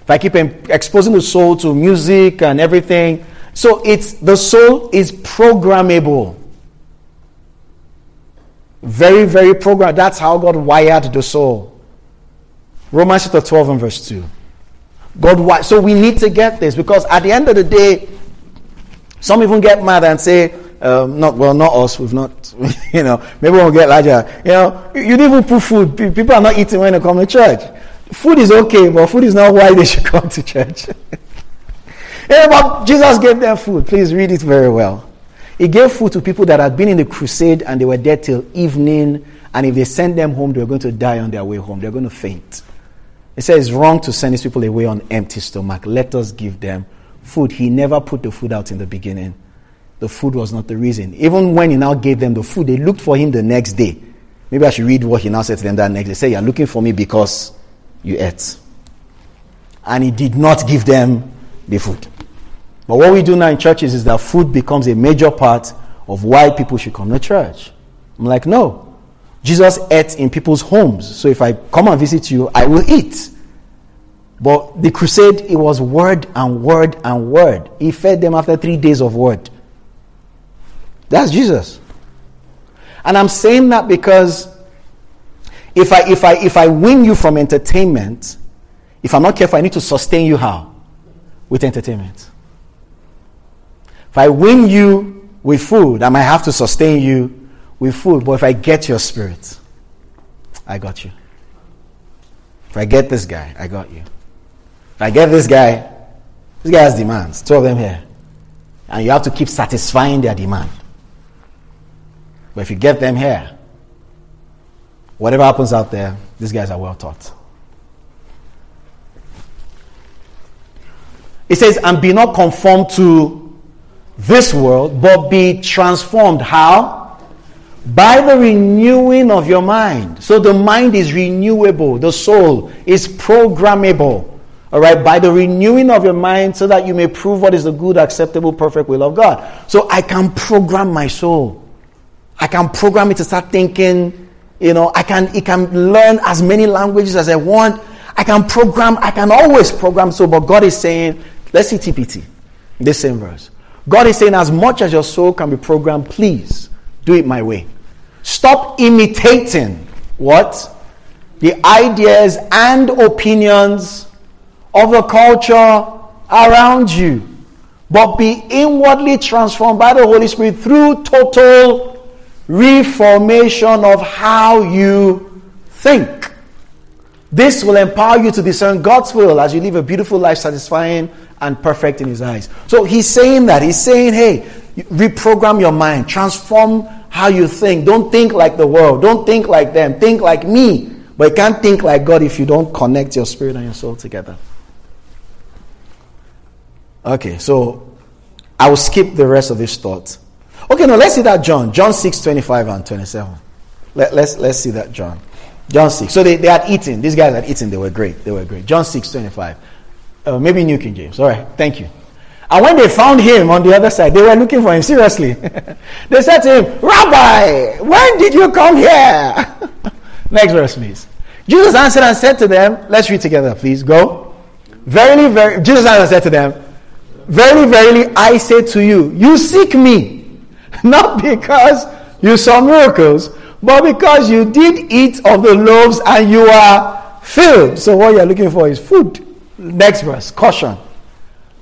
If I keep exposing the soul to music and everything, so it's the soul is programmable. Very, very program. That's how God wired the soul. Romans chapter 12 and verse 2. God wired. So we need to get this because at the end of the day, some even get mad and say, um, not well, not us. We've not, you know. Maybe we'll get larger. You know, you didn't even put food. People are not eating when they come to church. Food is okay, but food is not why they should come to church. yeah, but Jesus gave them food. Please read it very well. He gave food to people that had been in the crusade and they were there till evening. And if they sent them home, they were going to die on their way home. They're going to faint. He says it's wrong to send these people away on empty stomach. Let us give them food. He never put the food out in the beginning. The food was not the reason. Even when he now gave them the food, they looked for him the next day. Maybe I should read what he now said to them that next day. Say, You're looking for me because you ate. And he did not give them the food. But what we do now in churches is that food becomes a major part of why people should come to church. I'm like, no. Jesus ate in people's homes. So if I come and visit you, I will eat. But the crusade, it was word and word and word. He fed them after three days of word. That's Jesus. And I'm saying that because if I if I if I win you from entertainment, if I'm not careful, I need to sustain you how? With entertainment. If I win you with food, I might have to sustain you with food. But if I get your spirit, I got you. If I get this guy, I got you. If I get this guy, this guy has demands. Two of them here. And you have to keep satisfying their demand. But if you get them here, whatever happens out there, these guys are well taught. It says, and be not conformed to this world, but be transformed. How? By the renewing of your mind. So the mind is renewable, the soul is programmable. All right, by the renewing of your mind so that you may prove what is the good, acceptable, perfect will of God. So I can program my soul. I can program it to start thinking, you know, I can it can learn as many languages as I want. I can program, I can always program so, but God is saying, let's see TPT, this same verse. God is saying, as much as your soul can be programmed, please do it my way. Stop imitating what? The ideas and opinions of the culture around you, but be inwardly transformed by the Holy Spirit through total reformation of how you think. This will empower you to discern God's will as you live a beautiful life, satisfying and perfect in His eyes. So He's saying that. He's saying, hey, reprogram your mind, transform how you think. Don't think like the world, don't think like them, think like me. But you can't think like God if you don't connect your spirit and your soul together. Okay, so I will skip the rest of this thought. Okay, now let's see that John. John 6, 25 and 27. Let, let's, let's see that John. John 6. So they, they had eaten. These guys had eaten. They were great. They were great. John 6, 25. Uh, maybe New King James. All right. Thank you. And when they found him on the other side, they were looking for him seriously. they said to him, Rabbi, when did you come here? Next verse, please. Jesus answered and said to them, Let's read together, please. Go. Verily, verily, Jesus answered and said to them, Verily, verily, I say to you, you seek me, not because you saw miracles, but because you did eat of the loaves and you are filled. So, what you're looking for is food. Next verse, caution.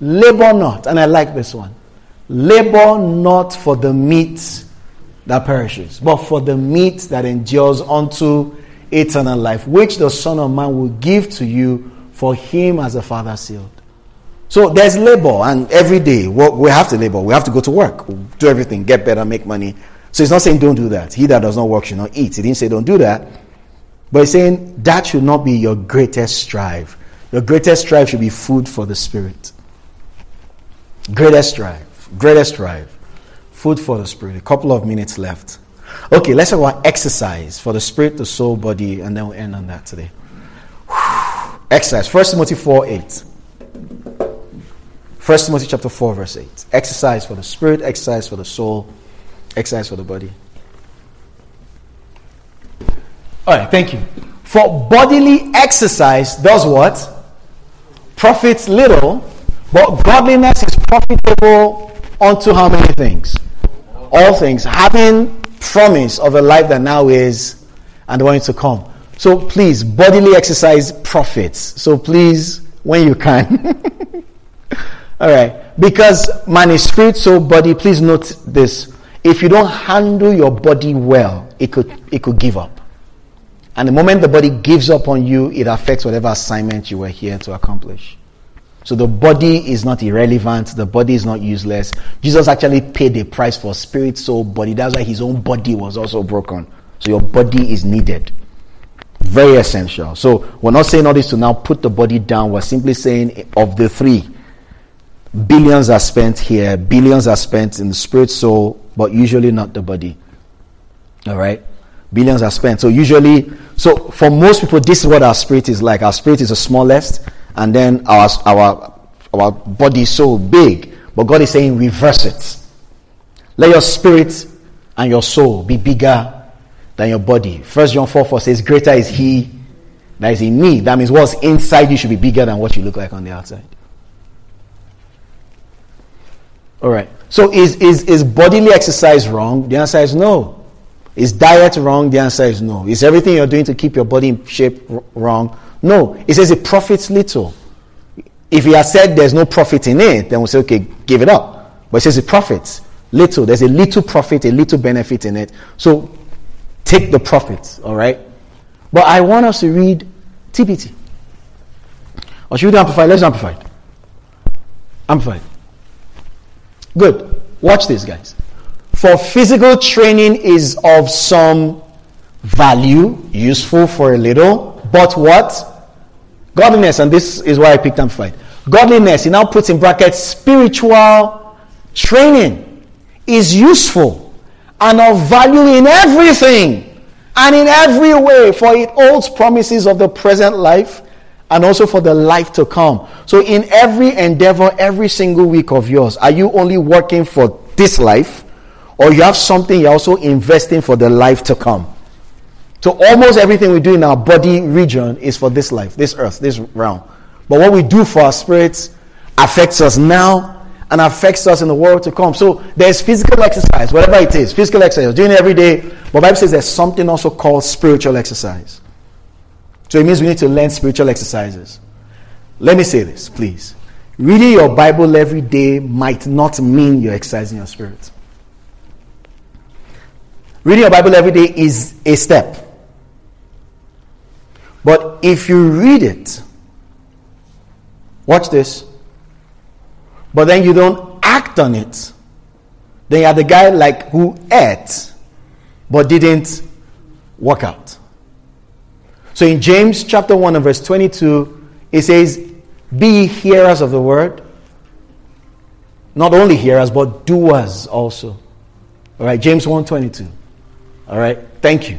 Labor not, and I like this one. Labor not for the meat that perishes, but for the meat that endures unto eternal life, which the Son of Man will give to you, for him as the Father sealed. So there's labor, and every day we have to labor. We have to go to work, do everything, get better, make money. So he's not saying don't do that. He that does not work should not eat. He didn't say don't do that. But he's saying that should not be your greatest strive. Your greatest strive should be food for the spirit. Greatest drive. Greatest drive. Food for the spirit. A couple of minutes left. Okay, let's talk about exercise for the spirit, the soul, body, and then we'll end on that today. Exercise. First Timothy 4 8. 1 Timothy chapter 4, verse 8. Exercise for the spirit, exercise for the soul, exercise for the body. All right, thank you. For bodily exercise does what? Profits little, but godliness is profitable unto how many things? All things. Having promise of a life that now is and the one to come. So please, bodily exercise profits. So please, when you can. All right. Because man is spirit, soul, body. Please note this. If you don't handle your body well, it could, it could give up. And the moment the body gives up on you, it affects whatever assignment you were here to accomplish. So the body is not irrelevant. The body is not useless. Jesus actually paid the price for spirit, soul, body. That's why his own body was also broken. So your body is needed. Very essential. So we're not saying all this to now put the body down. We're simply saying of the three, Billions are spent here, billions are spent in the spirit, soul, but usually not the body. All right? Billions are spent. So, usually, so for most people, this is what our spirit is like. Our spirit is the smallest, and then our, our, our body is so big. But God is saying, reverse it. Let your spirit and your soul be bigger than your body. First John 4 4 says, Greater is he that is in me. That means what's inside you should be bigger than what you look like on the outside. All right. So is, is, is bodily exercise wrong? The answer is no. Is diet wrong? The answer is no. Is everything you're doing to keep your body in shape wrong? No. It says it profits little. If he has said there's no profit in it, then we'll say, okay, give it up. But it says it profits little. There's a little profit, a little benefit in it. So take the profits, all right? But I want us to read TPT. Or should we do Amplified? Let's do Amplified. Amplified. Good. Watch this, guys. For physical training is of some value, useful for a little, but what? Godliness, and this is why I picked Amplified. Godliness, he now puts in brackets spiritual training is useful and of value in everything and in every way, for it holds promises of the present life and also for the life to come. So, in every endeavor, every single week of yours, are you only working for this life, or you have something you're also investing for the life to come? So, almost everything we do in our body region is for this life, this earth, this realm. But what we do for our spirits affects us now and affects us in the world to come. So, there's physical exercise, whatever it is, physical exercise, doing it every day. But Bible says there's something also called spiritual exercise. So it means we need to learn spiritual exercises. Let me say this, please. Reading your Bible every day might not mean you're exercising your spirit. Reading your Bible every day is a step. But if you read it, watch this, but then you don't act on it, then you're the guy like who ate but didn't work out. So in James chapter 1 and verse 22, it says, Be hearers of the word, not only hearers, but doers also. All right, James 1 22. All right, thank you.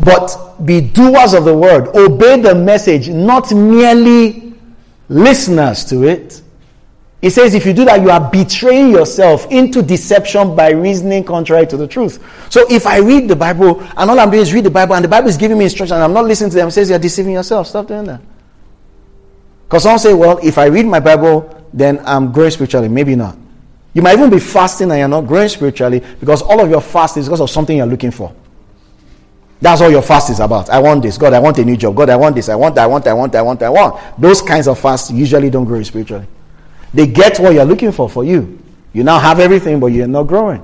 But be doers of the word, obey the message, not merely listeners to it. He says, if you do that, you are betraying yourself into deception by reasoning contrary to the truth. So if I read the Bible and all I'm doing is read the Bible and the Bible is giving me instruction and I'm not listening to them, says you're deceiving yourself. Stop doing that. Because some say, well, if I read my Bible, then I'm growing spiritually. Maybe not. You might even be fasting and you're not growing spiritually because all of your fast is because of something you're looking for. That's all your fast is about. I want this. God, I want a new job. God, I want this. I want, I want, I want, I want, I want. Those kinds of fasts usually don't grow spiritually. They get what you're looking for for you. You now have everything, but you're not growing.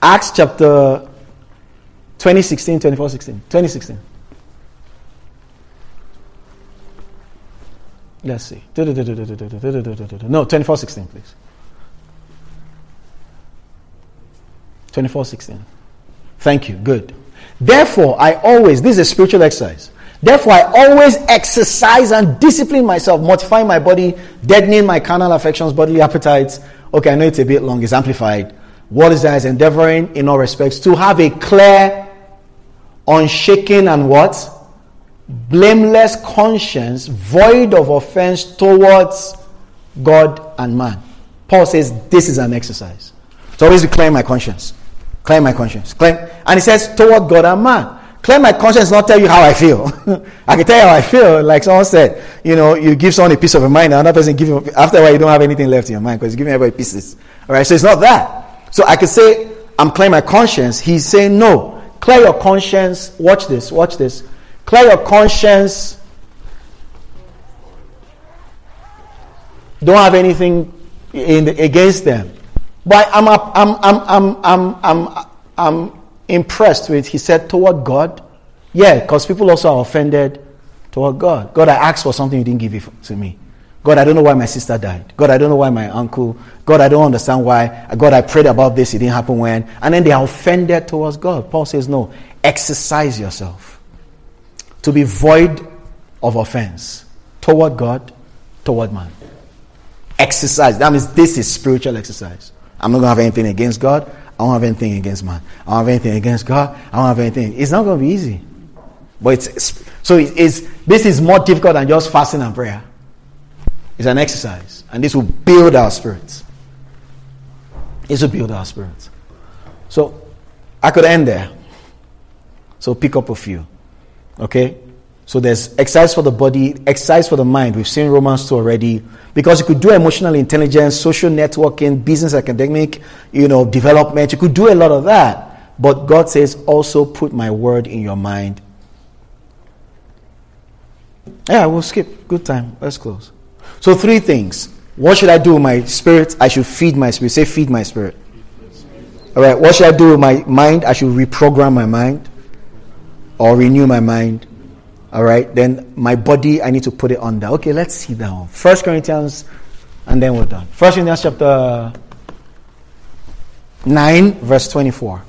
Acts chapter 2016, 24, 16. 2016. Let's see. No, 24, 16, please. 24, 16. Thank you. Good. Therefore, I always, this is a spiritual exercise. Therefore, I always exercise and discipline myself, mortifying my body, deadening my carnal affections, bodily appetites. Okay, I know it's a bit long, it's amplified. What is that? Is endeavoring in all respects to have a clear, unshaken, and what? Blameless conscience, void of offense towards God and man. Paul says this is an exercise. So always clear my conscience. Clear my conscience. Clear. And he says toward God and man. Clear my conscience not tell you how I feel. I can tell you how I feel. Like someone said, you know, you give someone a piece of your mind, and another person give you, after a while you don't have anything left in your mind because you're giving everybody pieces. Alright, so it's not that. So I can say, I'm clearing my conscience. He's saying, no. Clear your conscience. Watch this, watch this. Clear your conscience. Don't have anything in the, against them. But I'm, I'm, I'm, I'm, I'm, I'm, I'm impressed with, he said, toward God. Yeah, because people also are offended toward God. God, I asked for something you didn't give it to me. God, I don't know why my sister died. God, I don't know why my uncle. God, I don't understand why. God, I prayed about this. It didn't happen when. And then they are offended towards God. Paul says, no, exercise yourself to be void of offense toward God, toward man. Exercise. That means this is spiritual exercise. I'm not going to have anything against God. I don't have anything against man. I don't have anything against God. I don't have anything. It's not going to be easy. But it's so it's this is more difficult than just fasting and prayer. It's an exercise, and this will build our spirits. This will build our spirits. So I could end there. So pick up a few. Okay? So there's exercise for the body, exercise for the mind. We've seen Romans 2 already. Because you could do emotional intelligence, social networking, business academic, you know, development. You could do a lot of that. But God says, also put my word in your mind. Yeah, we'll skip. Good time. Let's close. So three things. What should I do with my spirit? I should feed my spirit. Say feed my spirit. All right. What should I do with my mind? I should reprogram my mind or renew my mind. All right, then my body, I need to put it under. Okay, let's see that one. First Corinthians, and then we're done. First Corinthians chapter 9, verse 24.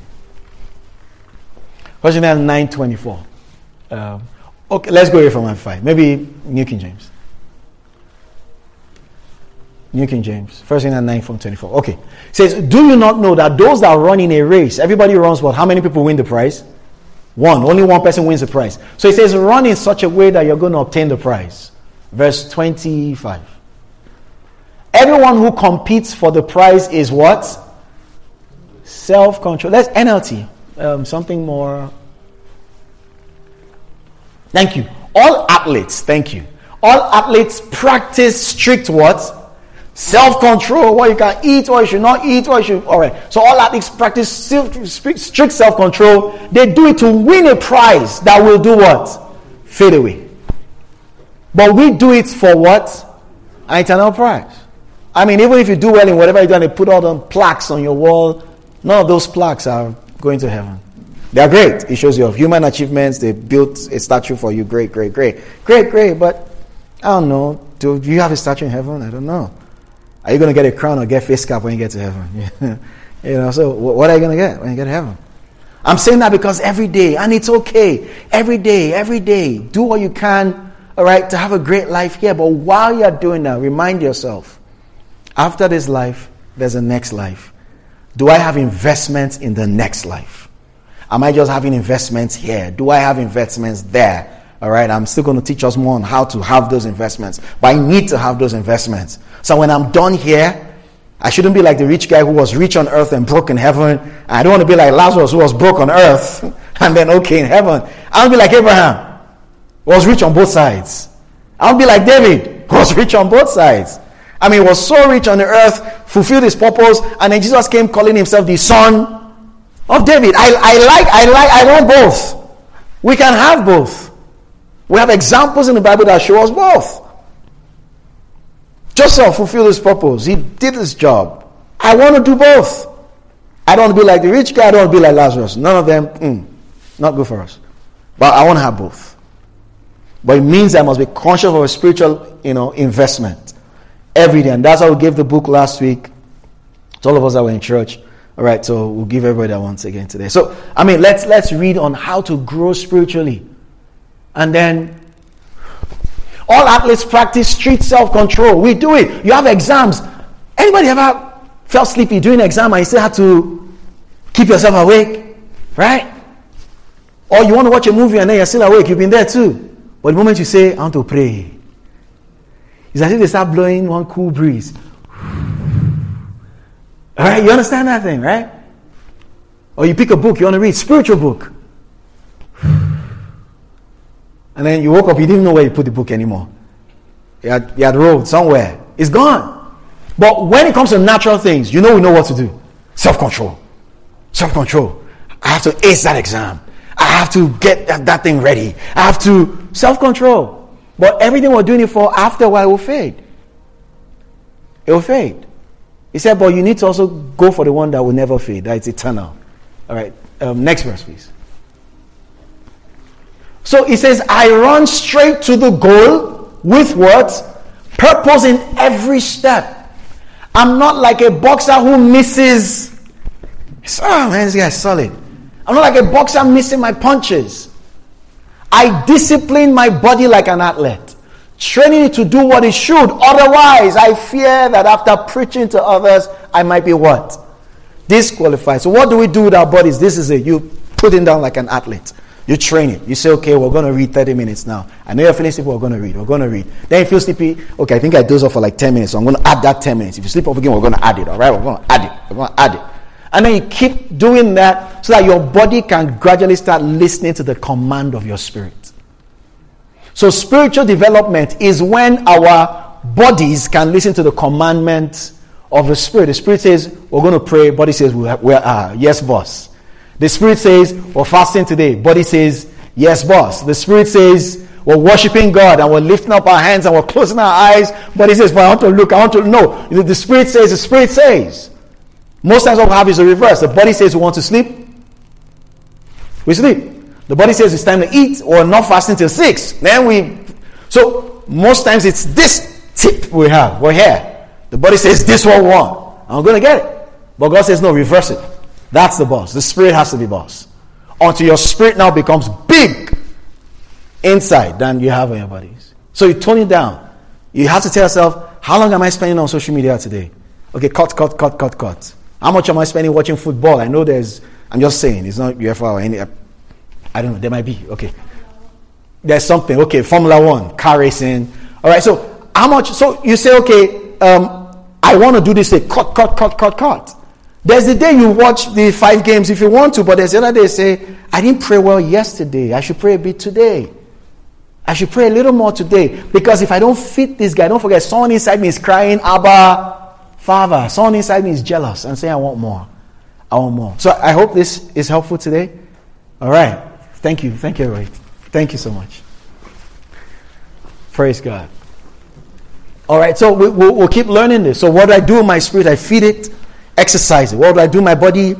First Corinthians 9, 24. Um, okay, let's go here from my five. Maybe New King James. New King James. First Corinthians 9 from 24. Okay. It says, Do you not know that those that run in a race, everybody runs what? How many people win the prize? One. Only one person wins the prize. So it says, run in such a way that you're going to obtain the prize. Verse 25. Everyone who competes for the prize is what? Self control. Let's NLT. Um, something more. Thank you. All athletes, thank you. All athletes practice strict what? Self control, what you can eat, what you should not eat, what you should. All right. So all athletes practice strict self control. They do it to win a prize that will do what? Fade away. But we do it for what? An eternal prize. I mean, even if you do well in whatever you do and they put all the plaques on your wall, None of those plaques are going to heaven. They are great. It shows your human achievements. They built a statue for you. Great, great, great. Great, great. But I don't know. Do you have a statue in heaven? I don't know. Are you going to get a crown or get face cap when you get to heaven? you know, so what are you going to get when you get to heaven? I'm saying that because every day, and it's okay, every day, every day, do what you can, all right, to have a great life here. But while you're doing that, remind yourself after this life, there's a next life. Do I have investments in the next life? Am I just having investments here? Do I have investments there? All right, I'm still going to teach us more on how to have those investments, but I need to have those investments. So when I'm done here, I shouldn't be like the rich guy who was rich on earth and broke in heaven. I don't want to be like Lazarus who was broke on earth and then okay in heaven. I want to be like Abraham, who was rich on both sides. I want to be like David, who was rich on both sides. I mean, he was so rich on the earth, fulfilled his purpose, and then Jesus came calling himself the son of David. I, I like, I like, I want both. We can have both. We have examples in the Bible that show us both. Joseph fulfilled his purpose. He did his job. I want to do both. I don't want to be like the rich guy. I don't want to be like Lazarus. None of them, mm, not good for us. But I want to have both. But it means I must be conscious of a spiritual, you know, investment every day. And that's how we gave the book last week to all of us that were in church. All right, so we'll give everybody that once again today. So, I mean, let's let's read on how to grow spiritually. And then all athletes practice street self-control. We do it. You have exams. Anybody ever felt sleepy during an exam and you still had to keep yourself awake? Right? Or you want to watch a movie and then you're still awake. You've been there too. But the moment you say, I want to pray, it's as if they start blowing one cool breeze. All right, you understand that thing, right? Or you pick a book you want to read, spiritual book. And then you woke up, you didn't know where you put the book anymore. You had, you had rolled somewhere. It's gone. But when it comes to natural things, you know we know what to do. Self control. Self control. I have to ace that exam. I have to get that, that thing ready. I have to self control. But everything we're doing it for, after a while, will fade. It will fade. He said, but you need to also go for the one that will never fade, that is eternal. All right. Um, next verse, please. So he says, I run straight to the goal with what? Purpose in every step. I'm not like a boxer who misses. Oh man, this guy's solid. I'm not like a boxer missing my punches. I discipline my body like an athlete, training it to do what it should. Otherwise, I fear that after preaching to others, I might be what? Disqualified. So, what do we do with our bodies? This is it. You put it down like an athlete. You train it. You say, okay, we're going to read 30 minutes now. I know you're feeling sleepy, we're going to read. We're going to read. Then you feel sleepy, okay, I think I doze off for like 10 minutes, so I'm going to add that 10 minutes. If you sleep off again, we're going to add it, all right? We're going to add it. We're going to add it. And then you keep doing that so that your body can gradually start listening to the command of your spirit. So, spiritual development is when our bodies can listen to the commandment of the spirit. The spirit says, We're going to pray. Body says, We're, we're uh, yes, boss. The Spirit says, We're fasting today. Body says, Yes, boss. The Spirit says, We're worshiping God and we're lifting up our hands and we're closing our eyes. Body says, but I want to look. I want to know. The Spirit says, The Spirit says. Most times what we have is the reverse. The body says we want to sleep. We sleep. The body says it's time to eat or not fasting till six. Then we. So most times it's this tip we have. We're here. The body says this one we want. I'm going to get it. But God says no, reverse it. That's the boss. The spirit has to be boss. Until your spirit now becomes big inside than you have on your bodies. So you tone it down. You have to tell yourself, how long am I spending on social media today? Okay, cut, cut, cut, cut, cut. How much am I spending watching football? I know there's, I'm just saying, it's not UFO or any, I don't know, there might be, okay. There's something, okay, Formula One, car racing. All right, so how much, so you say, okay, um, I want to do this, say, cut, cut, cut, cut, cut. There's the day you watch the five games if you want to, but there's the other day say, I didn't pray well yesterday. I should pray a bit today. I should pray a little more today. Because if I don't fit this guy, don't forget, someone inside me is crying, Abba, Father. Someone inside me is jealous and saying, I want more. I want more. So I hope this is helpful today. All right. Thank you. Thank you, everybody. Thank you so much. Praise God. All right. So we, will we'll keep learning this. So what do I do in my spirit? I feed it exercise it. What do I do? My body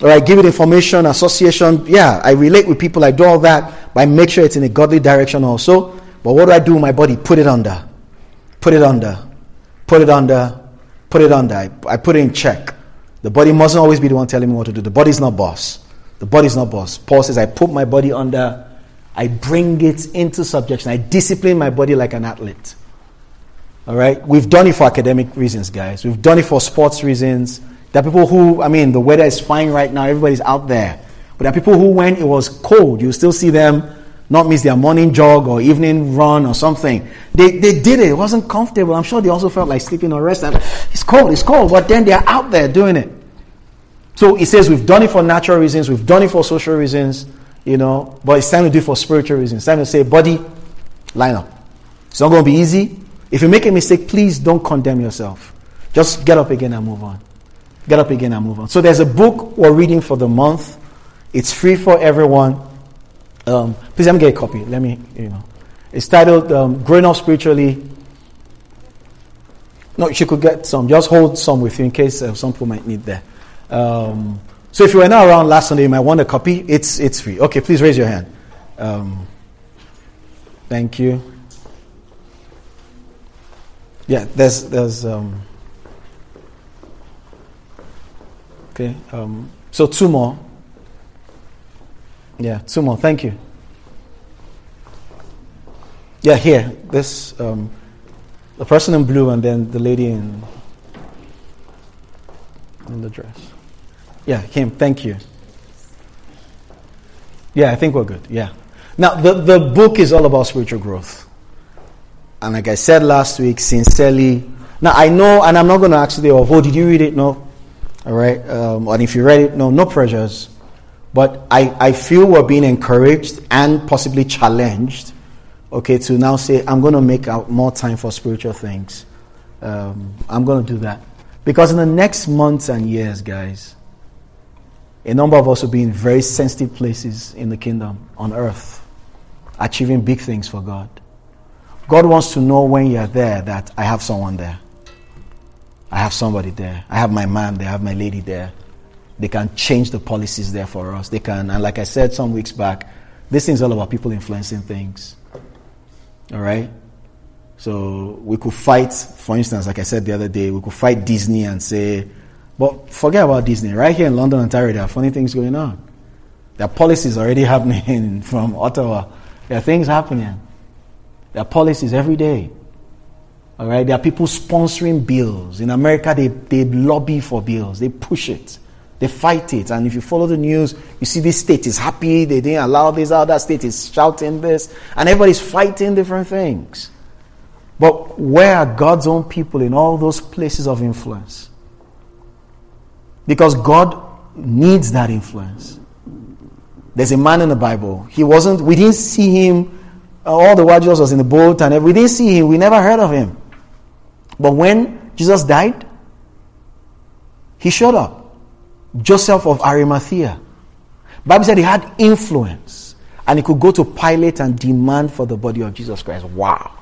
Or I give it information, association. Yeah, I relate with people, I do all that, but I make sure it's in a godly direction also. But what do I do with my body? Put it under. Put it under. Put it under. Put it under. I, I put it in check. The body mustn't always be the one telling me what to do. The body's not boss. The body's not boss. Paul says, I put my body under, I bring it into subjection. I discipline my body like an athlete. All right? We've done it for academic reasons, guys. We've done it for sports reasons. There are people who, I mean, the weather is fine right now, everybody's out there. But there are people who, when it was cold, you still see them not miss their morning jog or evening run or something. They, they did it. It wasn't comfortable. I'm sure they also felt like sleeping or resting. It's cold, it's cold, but then they're out there doing it. So he says we've done it for natural reasons, we've done it for social reasons, you know, but it's time to do it for spiritual reasons. It's time to say, body, line up. It's not going to be easy. If you make a mistake, please don't condemn yourself. Just get up again and move on. Get up again and move on. So there's a book we're reading for the month. It's free for everyone. Um, please let me get a copy. Let me, you know. It's titled um, Growing Up Spiritually. No, you could get some. Just hold some with you in case uh, some people might need that. Um, so if you were not around last Sunday, you might want a copy. It's, it's free. Okay, please raise your hand. Um, thank you. Yeah, there's, there's, um, okay, um, so two more. Yeah, two more. Thank you. Yeah, here. This um, the person in blue, and then the lady in in the dress. Yeah, him. Thank you. Yeah, I think we're good. Yeah. Now the the book is all about spiritual growth, and like I said last week, sincerely. Now I know, and I'm not going to ask you, "Oh, did you read it?" No. All right. Um, and if you read it, no, no pressures. But I, I feel we're being encouraged and possibly challenged, okay, to now say, I'm going to make out more time for spiritual things. Um, I'm going to do that. Because in the next months and years, guys, a number of us will be in very sensitive places in the kingdom on earth, achieving big things for God. God wants to know when you're there that I have someone there. I have somebody there. I have my man there. I have my lady there. They can change the policies there for us. They can, and like I said some weeks back, this thing's all about people influencing things. All right? So we could fight, for instance, like I said the other day, we could fight Disney and say, but forget about Disney. Right here in London, Ontario, there are funny things going on. There are policies already happening from Ottawa. There are things happening. There are policies every day. All right? There are people sponsoring bills. In America, they, they lobby for bills, they push it. They fight it. And if you follow the news, you see this state is happy, they didn't allow this, oh, other state is shouting this, and everybody's fighting different things. But where are God's own people in all those places of influence? Because God needs that influence. There's a man in the Bible. He wasn't, we didn't see him, Uh, all the while Jesus was in the boat, and we didn't see him, we never heard of him. But when Jesus died, he showed up. Joseph of Arimathea. Bible said he had influence and he could go to Pilate and demand for the body of Jesus Christ. Wow.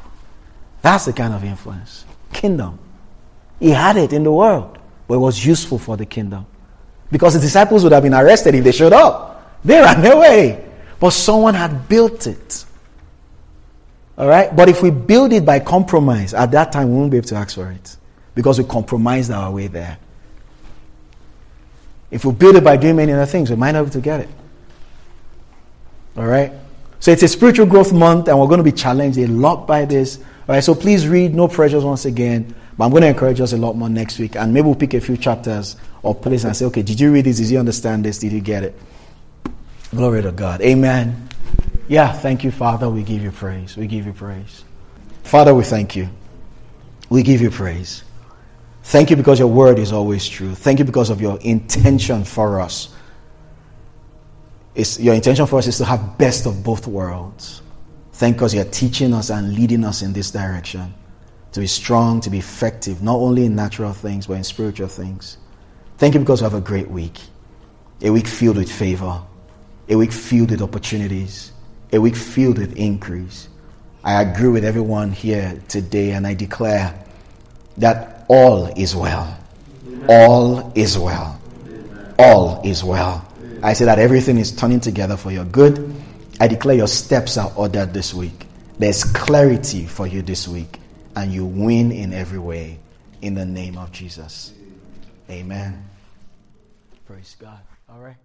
That's the kind of influence. Kingdom. He had it in the world, but it was useful for the kingdom. Because the disciples would have been arrested if they showed up. They ran away. But someone had built it. All right? But if we build it by compromise, at that time we won't be able to ask for it. Because we compromised our way there. If we build it by doing many other things, we might not be able to get it. All right? So it's a spiritual growth month, and we're going to be challenged a lot by this. All right, so please read, no pressures once again. But I'm going to encourage us a lot more next week, and maybe we'll pick a few chapters or places and say, okay, did you read this? Did you understand this? Did you get it? Glory to God. Amen. Yeah, thank you, Father. We give you praise. We give you praise. Father, we thank you. We give you praise. Thank you because your word is always true. Thank you because of your intention for us. It's, your intention for us is to have best of both worlds. Thank you because you're teaching us and leading us in this direction. To be strong, to be effective, not only in natural things, but in spiritual things. Thank you because we have a great week. A week filled with favor. A week filled with opportunities. A week filled with increase. I agree with everyone here today and I declare that all is well. All is well. all is well. I say that everything is turning together for your good. I declare your steps are ordered this week. There's clarity for you this week, and you win in every way in the name of Jesus. Amen. Praise God. All right.